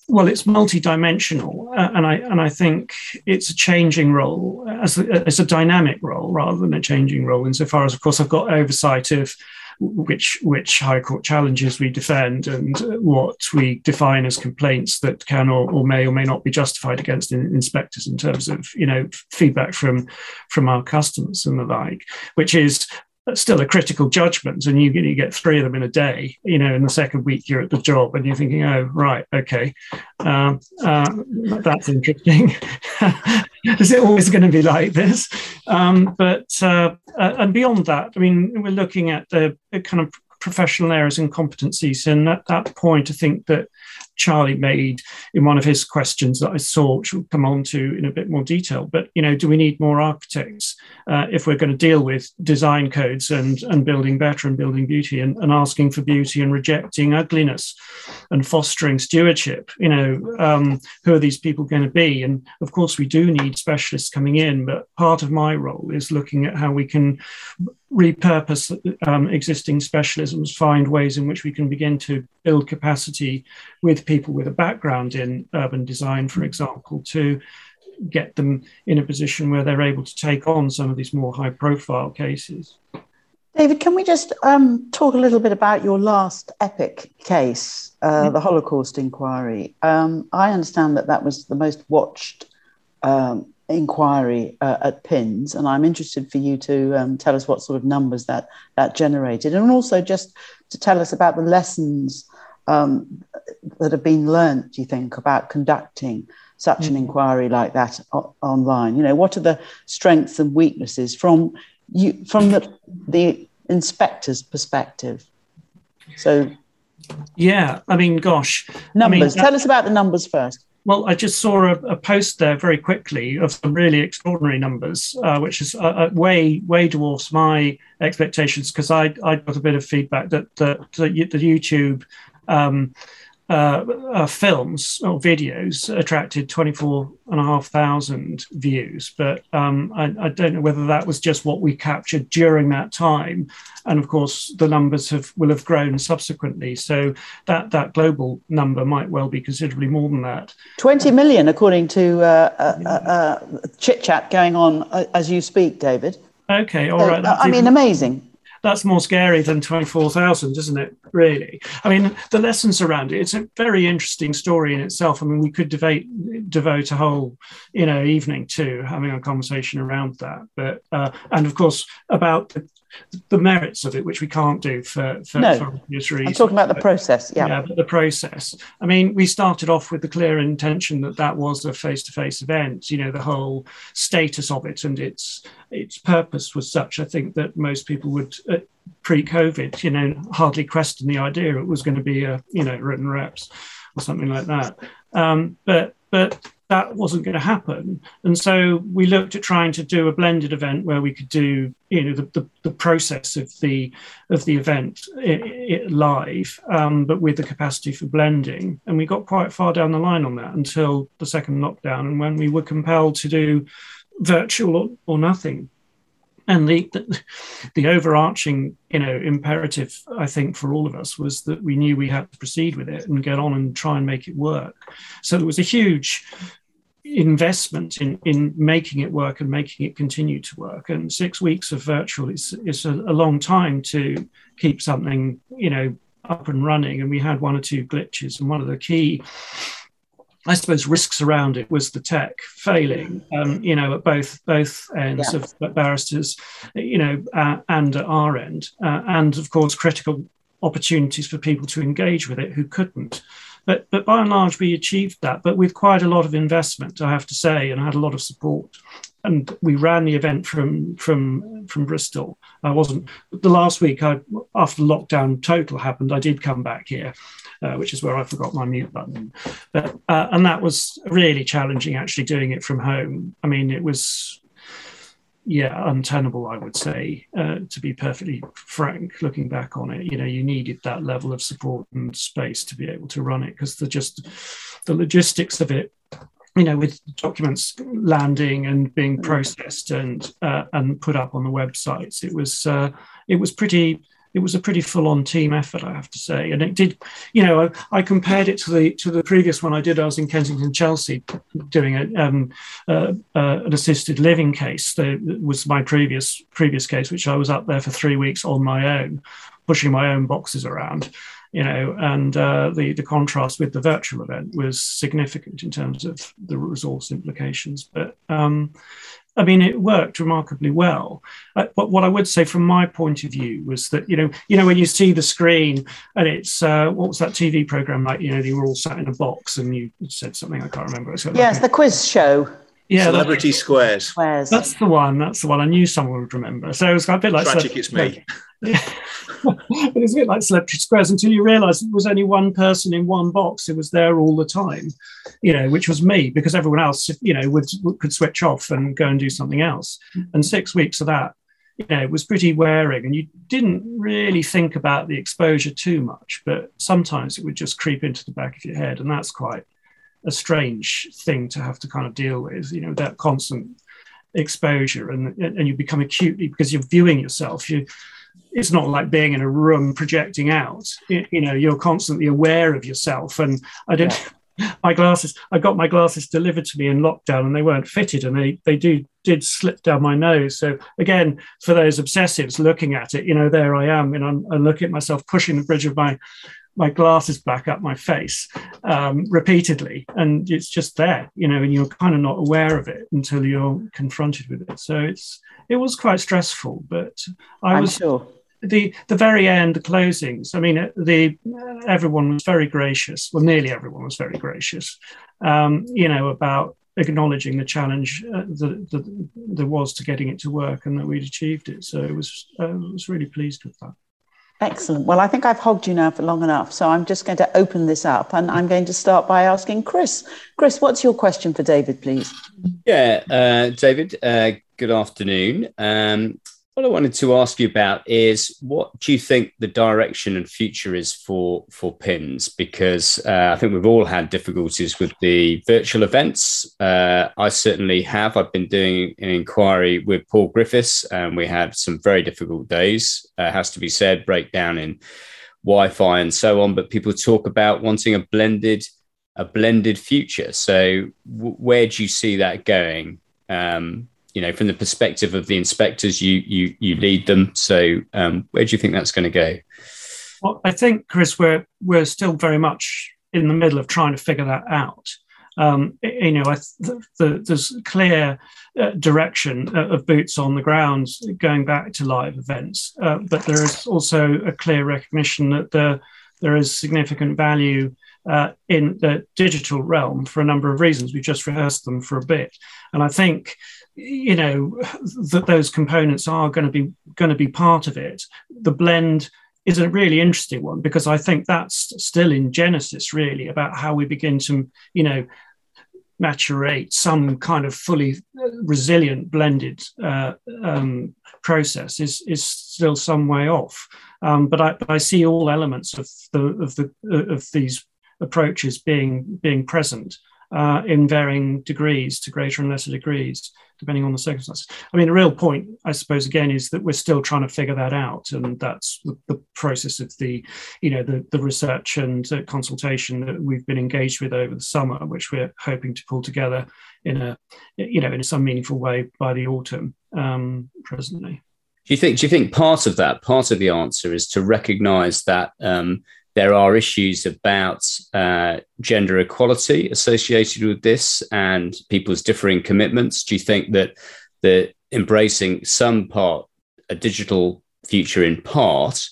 well, it's multi-dimensional, uh, and I and I think it's a changing role as a, as a dynamic role rather than a changing role. Insofar as, of course, I've got oversight of which which High Court challenges we defend and what we define as complaints that can or, or may or may not be justified against in, inspectors in terms of you know feedback from from our customers and the like, which is still a critical judgment and you, you get three of them in a day you know in the second week you're at the job and you're thinking oh right okay um, uh, that's interesting. Is it always going to be like this? Um, but uh, uh, and beyond that i mean we're looking at the kind of professional areas and competencies and at that point i think that Charlie made in one of his questions that I saw, which we'll come on to in a bit more detail. But you know, do we need more architects uh, if we're going to deal with design codes and and building better and building beauty and, and asking for beauty and rejecting ugliness and fostering stewardship? You know, um, who are these people going to be? And of course, we do need specialists coming in. But part of my role is looking at how we can repurpose um, existing specialisms, find ways in which we can begin to build capacity with people with a background in urban design, for example, to get them in a position where they're able to take on some of these more high profile cases. David, can we just um, talk a little bit about your last epic case, uh, mm-hmm. the Holocaust inquiry? Um, I understand that that was the most watched um, inquiry uh, at PINS and i'm interested for you to um, tell us what sort of numbers that that generated and also just to tell us about the lessons um, that have been learnt do you think about conducting such an mm-hmm. inquiry like that o- online? You know what are the strengths and weaknesses from you from the the inspector's perspective? So yeah i mean gosh numbers I mean, tell us about the numbers first well, I just saw a, a, post there very quickly of some really extraordinary numbers, uh, which is uh, uh way way dwarfs my expectations because I I got a bit of feedback that the, YouTube um, uh, uh, films or videos attracted 24,500 views. But um, I, I, don't know whether that was just what we captured during that time. And of course, the numbers have will have grown subsequently. So that, that global number might well be considerably more than that. 20 million, according to uh, uh, uh, uh chit chat going on as you speak, David. Okay, all right. I mean, amazing. That's more scary than 24,000, isn't it? Really? I mean, the lessons around it, it's a very interesting story in itself. I mean, we could devote, devote a whole, you know, evening to having a conversation around that. But, uh, and of course, about the, the merits of it, which we can't do for, for, no, for obvious reasons. I'm talking about the process. Yeah. Yeah, but the process. I mean, we started off with the clear intention that that was a face-to-face event. You know, the whole status of it and its its purpose was such. I think that most people would. Uh, pre-COVID, you know, hardly question the idea it was going to be a, you know, written reps or something like that. Um, but but that wasn't going to happen. And so we looked at trying to do a blended event where we could do, you know, the, the, the process of the of the event it, it live, um, but with the capacity for blending. And we got quite far down the line on that until the second lockdown, and when we were compelled to do virtual or, or nothing. And the, the, the overarching, you know, imperative I think for all of us was that we knew we had to proceed with it and get on and try and make it work. So there was a huge investment in, in making it work and making it continue to work. And six weeks of virtual is, is a, a, long time to keep something, you know, up and running. And we had one or two glitches. And one of the key, I suppose, risks around it was the tech failing, um, you know, at both both ends yeah. of barristers, you know, uh, and at our end. Uh, and of course, critical opportunities for people to engage with it who couldn't. But, but by and large, we achieved that, but with quite a lot of investment, I have to say, and I had a lot of support. And we ran the event from from from Bristol. I wasn't the last week. I after lockdown total happened, I did come back here, uh, which is where I forgot my mute button. But uh, and that was really challenging, actually doing it from home. I mean, it was yeah, untenable, I would say, uh, to be perfectly frank, looking back on it. You know, you needed that level of support and space to be able to run it because the just the logistics of it, you know, with documents landing and being mm. processed and uh, and put up on the websites, it was uh, it was pretty it was a pretty full-on team effort, I have to say. And it did, you know, I, I, compared it to the to the previous one I did. I was in Kensington, Chelsea, doing a, um, uh, uh, an assisted living case. That was my previous previous case, which I was up there for three weeks on my own, pushing my own boxes around. You know, and uh, the the contrast with the virtual event was significant in terms of the resource implications. But um, I mean, it worked remarkably well. Uh, but what I would say, from my point of view, was that you know, you know, when you see the screen and it's uh, what was that TV program like? You know, they were all sat in a box and you said something I can't remember. It's yes, like the quiz show. Yeah, Celebrity Squares. Squares. That's the one. That's the one. I knew someone would remember. So it was a bit like tragic. It's me. It's a bit like Celebrity Squares until you realise it was only one person in one box. It was there all the time, you know, which was me because everyone else, you know, would could switch off and go and do something else. Mm-hmm. And six weeks of that, you know, it was pretty wearing, and you didn't really think about the exposure too much. But sometimes it would just creep into the back of your head, and that's quite a strange thing to have to kind of deal with, you know, that constant exposure and, and you become acutely because you're viewing yourself. You it's not like being in a room projecting out. You, you know, you're constantly aware of yourself. And I don't yeah. my glasses, I got my glasses delivered to me in lockdown and they weren't fitted and they they do did slip down my nose. So again, for those obsessives looking at it, you know, there I am and I'm, I'm looking at myself pushing the bridge of my my glasses back up my face um, repeatedly, and it's just there, you know, and you're kind of not aware of it until you're confronted with it. So it's it was quite stressful, but I I'm was sure. the the very end, the closings. I mean, the everyone was very gracious. Well, nearly everyone was very gracious. Um, you know about acknowledging the challenge uh, that, that, there was to getting it to work and that we'd achieved it. So it was uh, I was really pleased with that. Excellent. Well, I think I've hogged you now for long enough. So I'm just going to open this up and I'm going to start by asking Chris. Chris, what's your question for David, please? Yeah, uh, David, uh, good afternoon. Um, what I wanted to ask you about is what do you think the direction and future is for for PINS? Because uh, I think we've all had difficulties with the virtual events. Uh, I certainly have. I've been doing an inquiry with Paul Griffiths, and we had some very difficult days. Uh, has to be said, breakdown in Wi-Fi and so on. But people talk about wanting a blended a blended future. So w- where do you see that going? Um, you know, from the perspective of the inspectors, you you you lead them. So um, where do you think that's going to go? Well, I think, Chris, we're we're still very much in the middle of trying to figure that out. Um, you know, the, the, there's clear uh, direction of boots on the ground going back to live events, uh, but there is also a clear recognition that the, there is significant value uh, in the digital realm for a number of reasons. We just rehearsed them for a bit, and I think you know that those components are going to be going to be part of it. The blend is a really interesting one because I think that's still in genesis, really, about how we begin to, you know, maturate some kind of fully resilient blended uh, um, process is is still some way off. Um, but I I see all elements of the of the of these approaches being being present uh, in varying degrees to greater and lesser degrees depending on the circumstances. I mean, the real point, I suppose, again, is that we're still trying to figure that out, and that's the, the process of the, you know, the, the research and uh, consultation that we've been engaged with over the summer, which we're hoping to pull together in a, you know, in some meaningful way by the autumn um, presently. Do you think? Do you think part of that, part of the answer, is to recognise that um, there are issues about uh, gender equality associated with this and people's differing commitments. Do you think that the embracing some part, a digital future in part,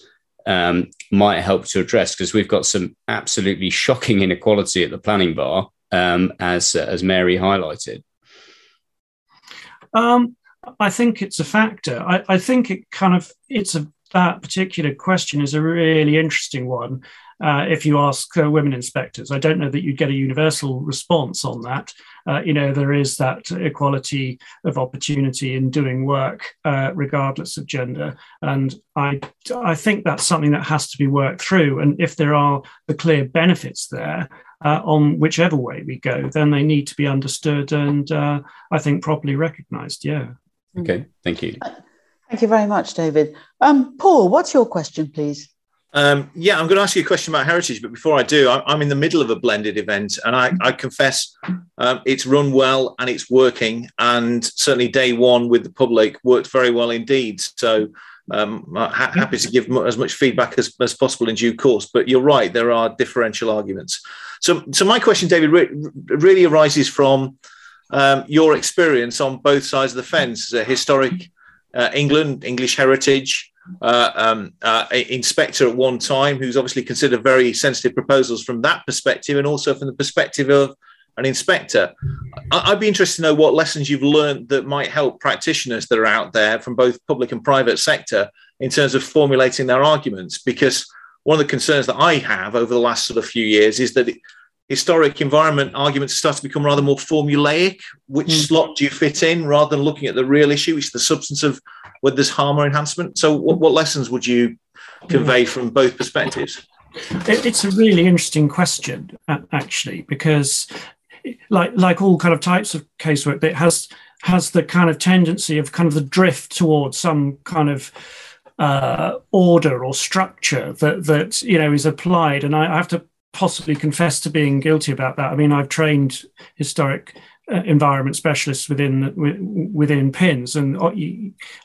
um, might help to address? Because we've got some absolutely shocking inequality at the planning bar, um, as uh, as Mary highlighted. Um, I think it's a factor. I, I think it kind of it's a that particular question is a really interesting one. Uh, if you ask uh, women inspectors, I don't know that you'd get a universal response on that. Uh, you know, there is that equality of opportunity in doing work, uh, regardless of gender, and I I think that's something that has to be worked through. And if there are the clear benefits there, uh, on whichever way we go, then they need to be understood and uh, I think properly recognised. Yeah. Okay. Thank you. Thank you very much, David. Um, Paul, what's your question, please? Um, yeah, I'm going to ask you a question about heritage, but before I do, I'm in the middle of a blended event, and I, I confess um, it's run well and it's working. And certainly, day one with the public worked very well indeed. So, um, ha- happy to give as much feedback as, as possible in due course. But you're right, there are differential arguments. So, so my question, David, re- really arises from um, your experience on both sides of the fence as a historic uh, England, English heritage uh, um, uh, inspector at one time, who's obviously considered very sensitive proposals from that perspective, and also from the perspective of an inspector. I'd be interested to know what lessons you've learned that might help practitioners that are out there from both public and private sector in terms of formulating their arguments. Because one of the concerns that I have over the last sort of few years is that historic environment arguments start to become rather more formulaic. Which mm. slot do you fit in rather than looking at the real issue, which is the substance of whether there's harm or enhancement? So, what, what lessons would you convey hmm. from both perspectives? It's a really interesting question, actually, because like like all kind of types of casework, it has has the kind of tendency of kind of the drift towards some kind of uh, order or structure that that you know is applied, and I, I have to possibly confess to being guilty about that. I mean, I've trained historic uh, environment specialists within within PINS and uh,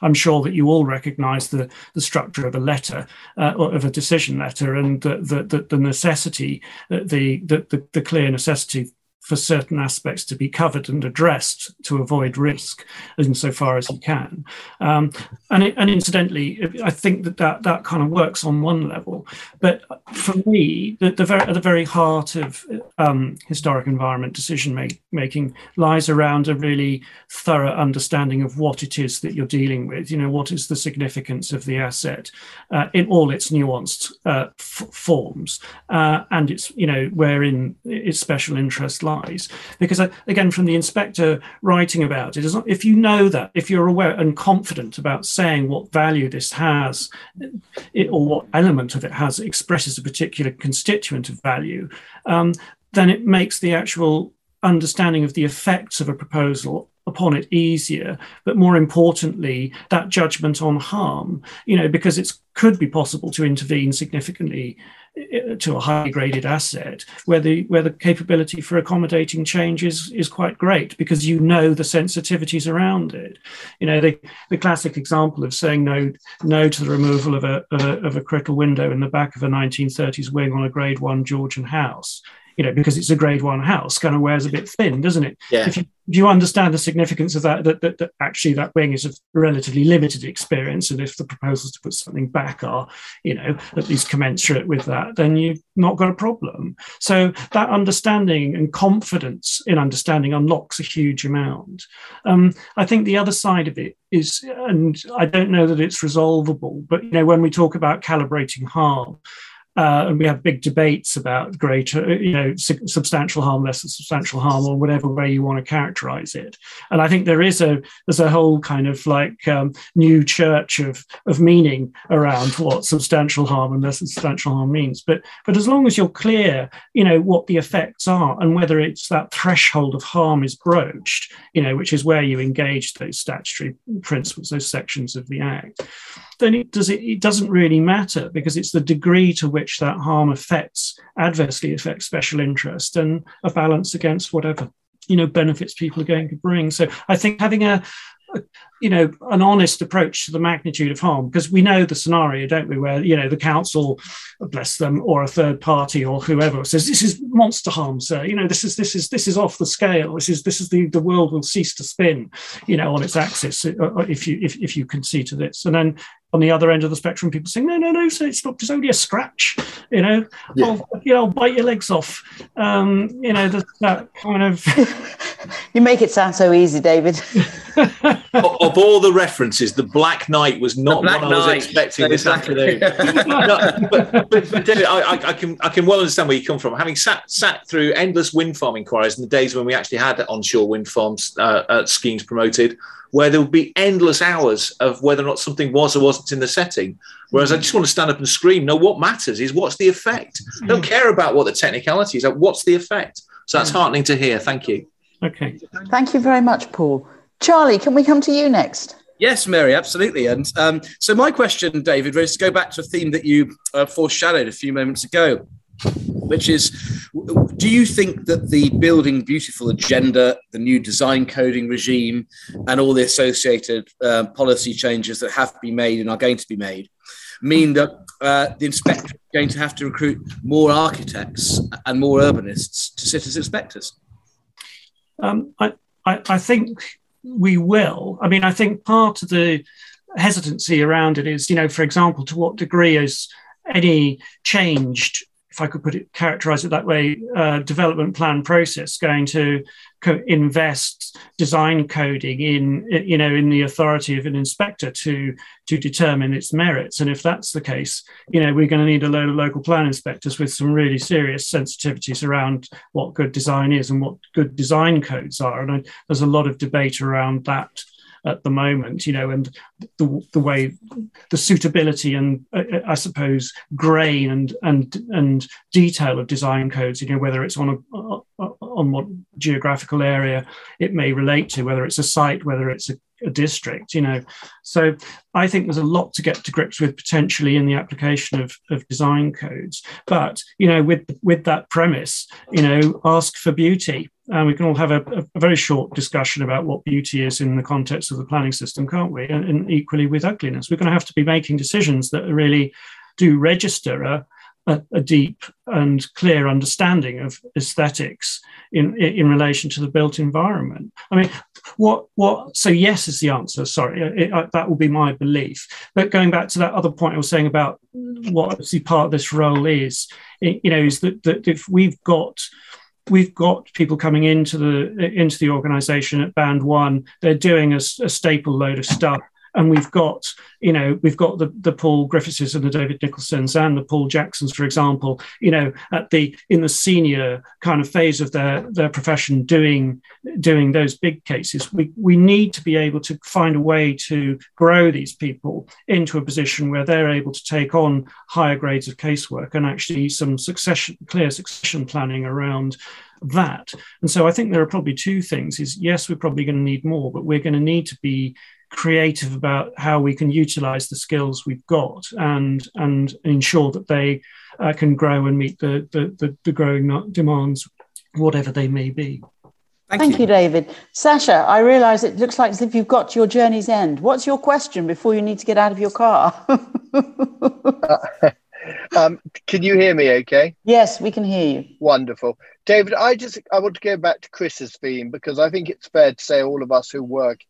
i'm sure that you all recognize the the structure of a letter uh, or of a decision letter and the the, the necessity uh, the, the the clear necessity for certain aspects to be covered and addressed to avoid risk insofar as you can. Um, and, it, and incidentally, I think that, that that kind of works on one level. But for me, the, the very, at the very heart of um, historic environment decision make, making lies around a really thorough understanding of what it is that you're dealing with. You know, what is the significance of the asset uh, in all its nuanced uh, f- forms uh, and its, you know, wherein its special interest lies lies. Because uh, again, from the inspector writing about it, not, if you know that, if you're aware and confident about saying what value this has, it, or what element of it has expresses a particular constituent of value, um, then it makes the actual understanding of the effects of a proposal upon it easier but more importantly that judgment on harm you know because it could be possible to intervene significantly uh, to a highly graded asset where the where the capability for accommodating change is is quite great because you know the sensitivities around it. You know the, the classic example of saying no no to the removal of a, of a of a critical window in the back of a 1930s wing on a grade one georgian house you know, because it's a grade one house, kind of wears a bit thin, doesn't it? Yeah. If you, if you understand the significance of that, that, that, that actually that wing is a relatively limited experience, and if the proposals to put something back are, you know, at least commensurate with that, then you've not got a problem. So that understanding and confidence in understanding unlocks a huge amount. Um, I think the other side of it is, and I don't know that it's resolvable, but you know, when we talk about calibrating harm, uh, and we have big debates about greater, you know, substantial harm, less substantial harm, or whatever way you want to characterize it. And I think there is a there's a whole kind of like um, new church of of meaning around what substantial harm and less substantial harm means. But but as long as you're clear, you know, what the effects are and whether it's that threshold of harm is broached, you know, which is where you engage those statutory principles, those sections of the Act then it does it, it doesn't really matter because it's the degree to which that harm affects adversely affects special interest and a balance against whatever you know benefits people are going to bring. So I think having a, you know an honest approach to the magnitude of harm because we know the scenario don't we where you know the council bless them or a third party or whoever says this is monster harm sir. You know this is this is this is off the scale. This is this is the the world will cease to spin you know on its axis uh, uh, if you if, if you can see to this. And then on the other end of the spectrum, people saying, no, no, no, so it's not, it's only a scratch, you know, yeah. I'll, you know, I'll bite your legs off. Um, you know, that, that kind of. you make it sound so easy, David. of all the references, the Black Knight was not what I was expecting this afternoon. no, but, but, but, David, I, I, can I can well understand where you come from. Having sat sat through endless wind farm inquiries in the days when we actually had onshore wind farms uh, uh, schemes promoted, where there would be endless hours of whether or not something was or wasn't in the setting. Whereas I just want to stand up and scream. No, what matters is what's the effect. I don't care about what the technicality is. What's the effect? So that's heartening to hear. Thank you. Okay. Thank you very much, Paul. Charlie, can we come to you next? Yes, Mary, absolutely. And um, so my question, David, was to go back to a theme that you uh, foreshadowed a few moments ago which is do you think that the building beautiful agenda the new design coding regime and all the associated uh, policy changes that have been made and are going to be made mean that uh, the inspector is going to have to recruit more architects and more urbanists to sit as inspectors? Um, I, I, I think we will. I mean i think part of the hesitancy around it is you know for example to what degree is any changed if I could put it, characterize it that way, uh, development plan process going to co- invest design coding in, you know, in the authority of an inspector to to determine its merits. And if that's the case, you know, we're going to need a load of local plan inspectors with some really serious sensitivities around what good design is and what good design codes are. And I, there's a lot of debate around that at the moment, you know, and the, the way the suitability and uh, uh, I suppose grain and and and detail of design codes, you know, whether it's on a uh, uh, on what geographical area it may relate to, whether it's a site, whether it's a, a district, you know. So I think there's a lot to get to grips with potentially in the application of, of design codes. But you know, with with that premise, you know, ask for beauty and we can all have a, a, very short discussion about what beauty is in the context of the planning system, can't we? And, and equally with ugliness, we're going to have to be making decisions that really do register a, a, a deep and clear understanding of aesthetics in, in relation to the built environment. I mean, what what? So yes is the answer. Sorry, it, it, that will be my belief. But going back to that other point I was saying about what obviously part of this role is, you know, is that, that if we've got we've got people coming into the into the organization at band one. They're doing a, a, staple load of stuff and we've got you know we've got the the Paul Griffiths and the David Nicholsons and the Paul Jacksons, for example, you know at the in the senior kind of phase of their their profession doing doing those big cases. We we need to be able to find a way to grow these people into a position where they're able to take on higher grades of casework and actually some succession clear succession planning around that. And so I think there are probably two things is yes, we're probably going to need more, but we're going to need to be creative about how we can utilize the skills we've got and and ensure that they uh, can grow and meet the, the, the, the growing demands, whatever they may be. Thank, Thank you. you. David. Sasha, I realise it looks like as if you've got to your journey's end. What's your question before you need to get out of your car? uh, um, can you hear me okay? Yes, we can hear you. Wonderful. David, I just I want to go back to Chris's theme because I think it's fair to say all of us who work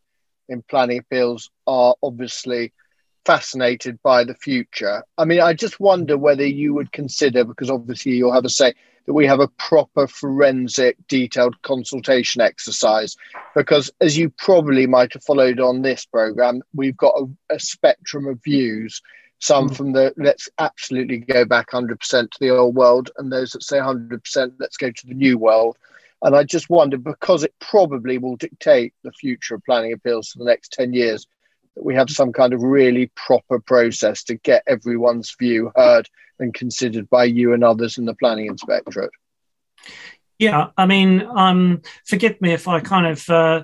in planning appeals are obviously fascinated by the future. I mean, I just wonder whether you would consider, because obviously you'll have a say, that we have a proper forensic detailed consultation exercise. Because as you probably might have followed on this program, we've got a, a spectrum of views some mm. from the let's absolutely go back 100% to the old world, and those that say 100% let's go to the new world. And I just wonder because it probably will dictate the future of planning appeals for the next 10 years, that we have some kind of really proper process to get everyone's view heard and considered by you and others in the planning inspectorate. Yeah, I mean, um, forgive me if I kind of uh,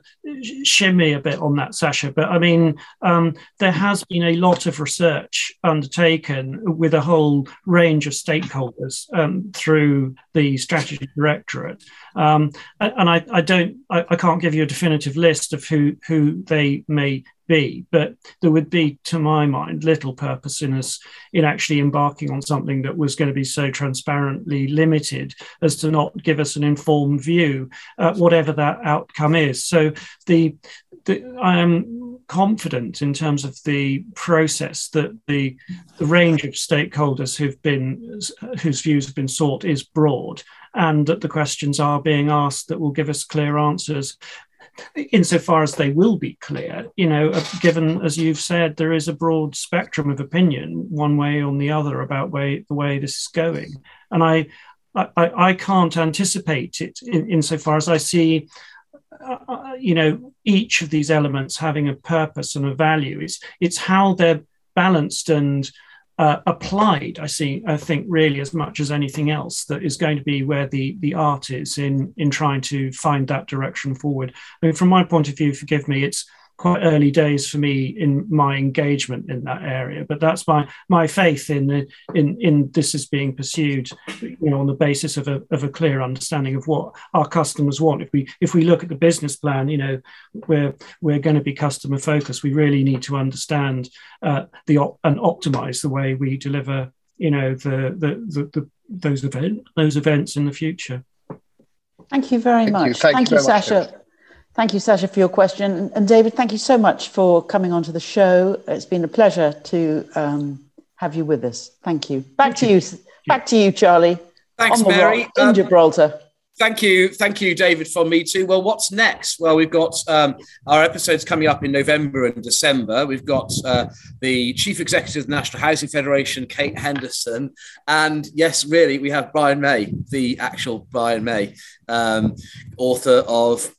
shimmy a bit on that, Sasha, but I mean, um, there has been a lot of research undertaken with a whole range of stakeholders um, through the strategy directorate, um, and I, I don't, I, I, can't give you a definitive list of who who they may be. But there would be, to my mind, little purpose in us in actually embarking on something that was going to be so transparently limited as to not give us an informed view, uh, whatever that outcome is. So the, the I am confident in terms of the process that the, the range of stakeholders who've been whose views have been sought is broad and that the questions are being asked that will give us clear answers insofar as they will be clear, you know, given, as you've said, there is a broad spectrum of opinion, one way or the other, about way, the way this is going. And I, I, I can't anticipate it in, insofar as I see, uh, uh, you know, each of these elements having a purpose and a value. It's, it's how they're balanced and uh, applied, I see, I think really as much as anything else, that is going to be where the the art is in in trying to find that direction forward. I mean, from my point of view, forgive me, it's quite early days for me in my engagement in that area. But that's my my faith in the, in in this is being pursued, you know, on the basis of a of a clear understanding of what our customers want. If we if we look at the business plan, you know, we're we're going to be customer focused. We really need to understand uh, the and optimize the way we deliver, you know, the the, the, the those event those events in the future. Thank you very Thank much. You. Thank, Thank, you, you Sasha. Much. Thank you, Sasha, for your question. And David, thank you so much for coming onto the show. It's been a pleasure to um, have you with us. Thank you. Back thank to you. you. Back to you, Charlie. Thanks, Mary. in um, Gibraltar. Thank you, thank you, David, from me too. Well, what's next? Well, we've got um, our episodes coming up in November and December. We've got uh, the Chief Executive of the National Housing Federation, Kate Henderson, and yes, really, we have Brian May, the actual Brian May, um, author of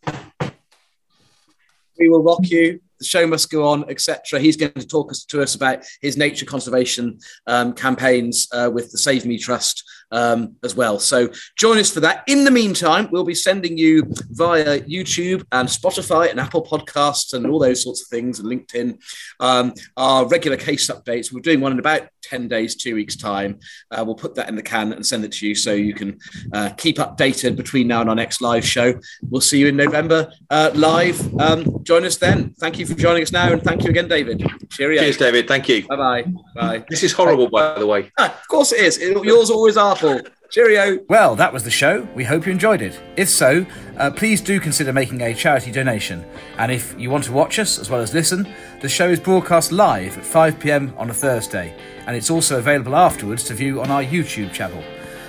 we will rock you. The show must go on, etc. He's going to talk to us about his nature conservation um, campaigns uh, with the Save Me Trust um, as well. So join us for that. In the meantime, we'll be sending you via YouTube and Spotify and Apple Podcasts and all those sorts of things and LinkedIn um, our regular case updates. We're doing one in about 10 days, two weeks' time. Uh, we'll put that in the can and send it to you so you can uh, keep updated between now and our next live show. We'll see you in November uh, live. Um, join us then. Thank you for joining us now and thank you again, David. Cheerio. Cheers, David. Thank you. Bye-bye. Bye. This is horrible, by the way. Ah, of course it is. It, yours always are, Paul. Cheerio. Well, that was the show. We hope you enjoyed it. If so, uh, please do consider making a charity donation. And if you want to watch us as well as listen, the show is broadcast live at 5 pm on a Thursday, and it's also available afterwards to view on our YouTube channel.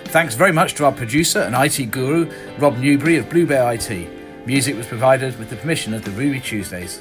Thanks very much to our producer and IT guru, Rob Newbury of Blue Bear IT. Music was provided with the permission of the Ruby Tuesdays.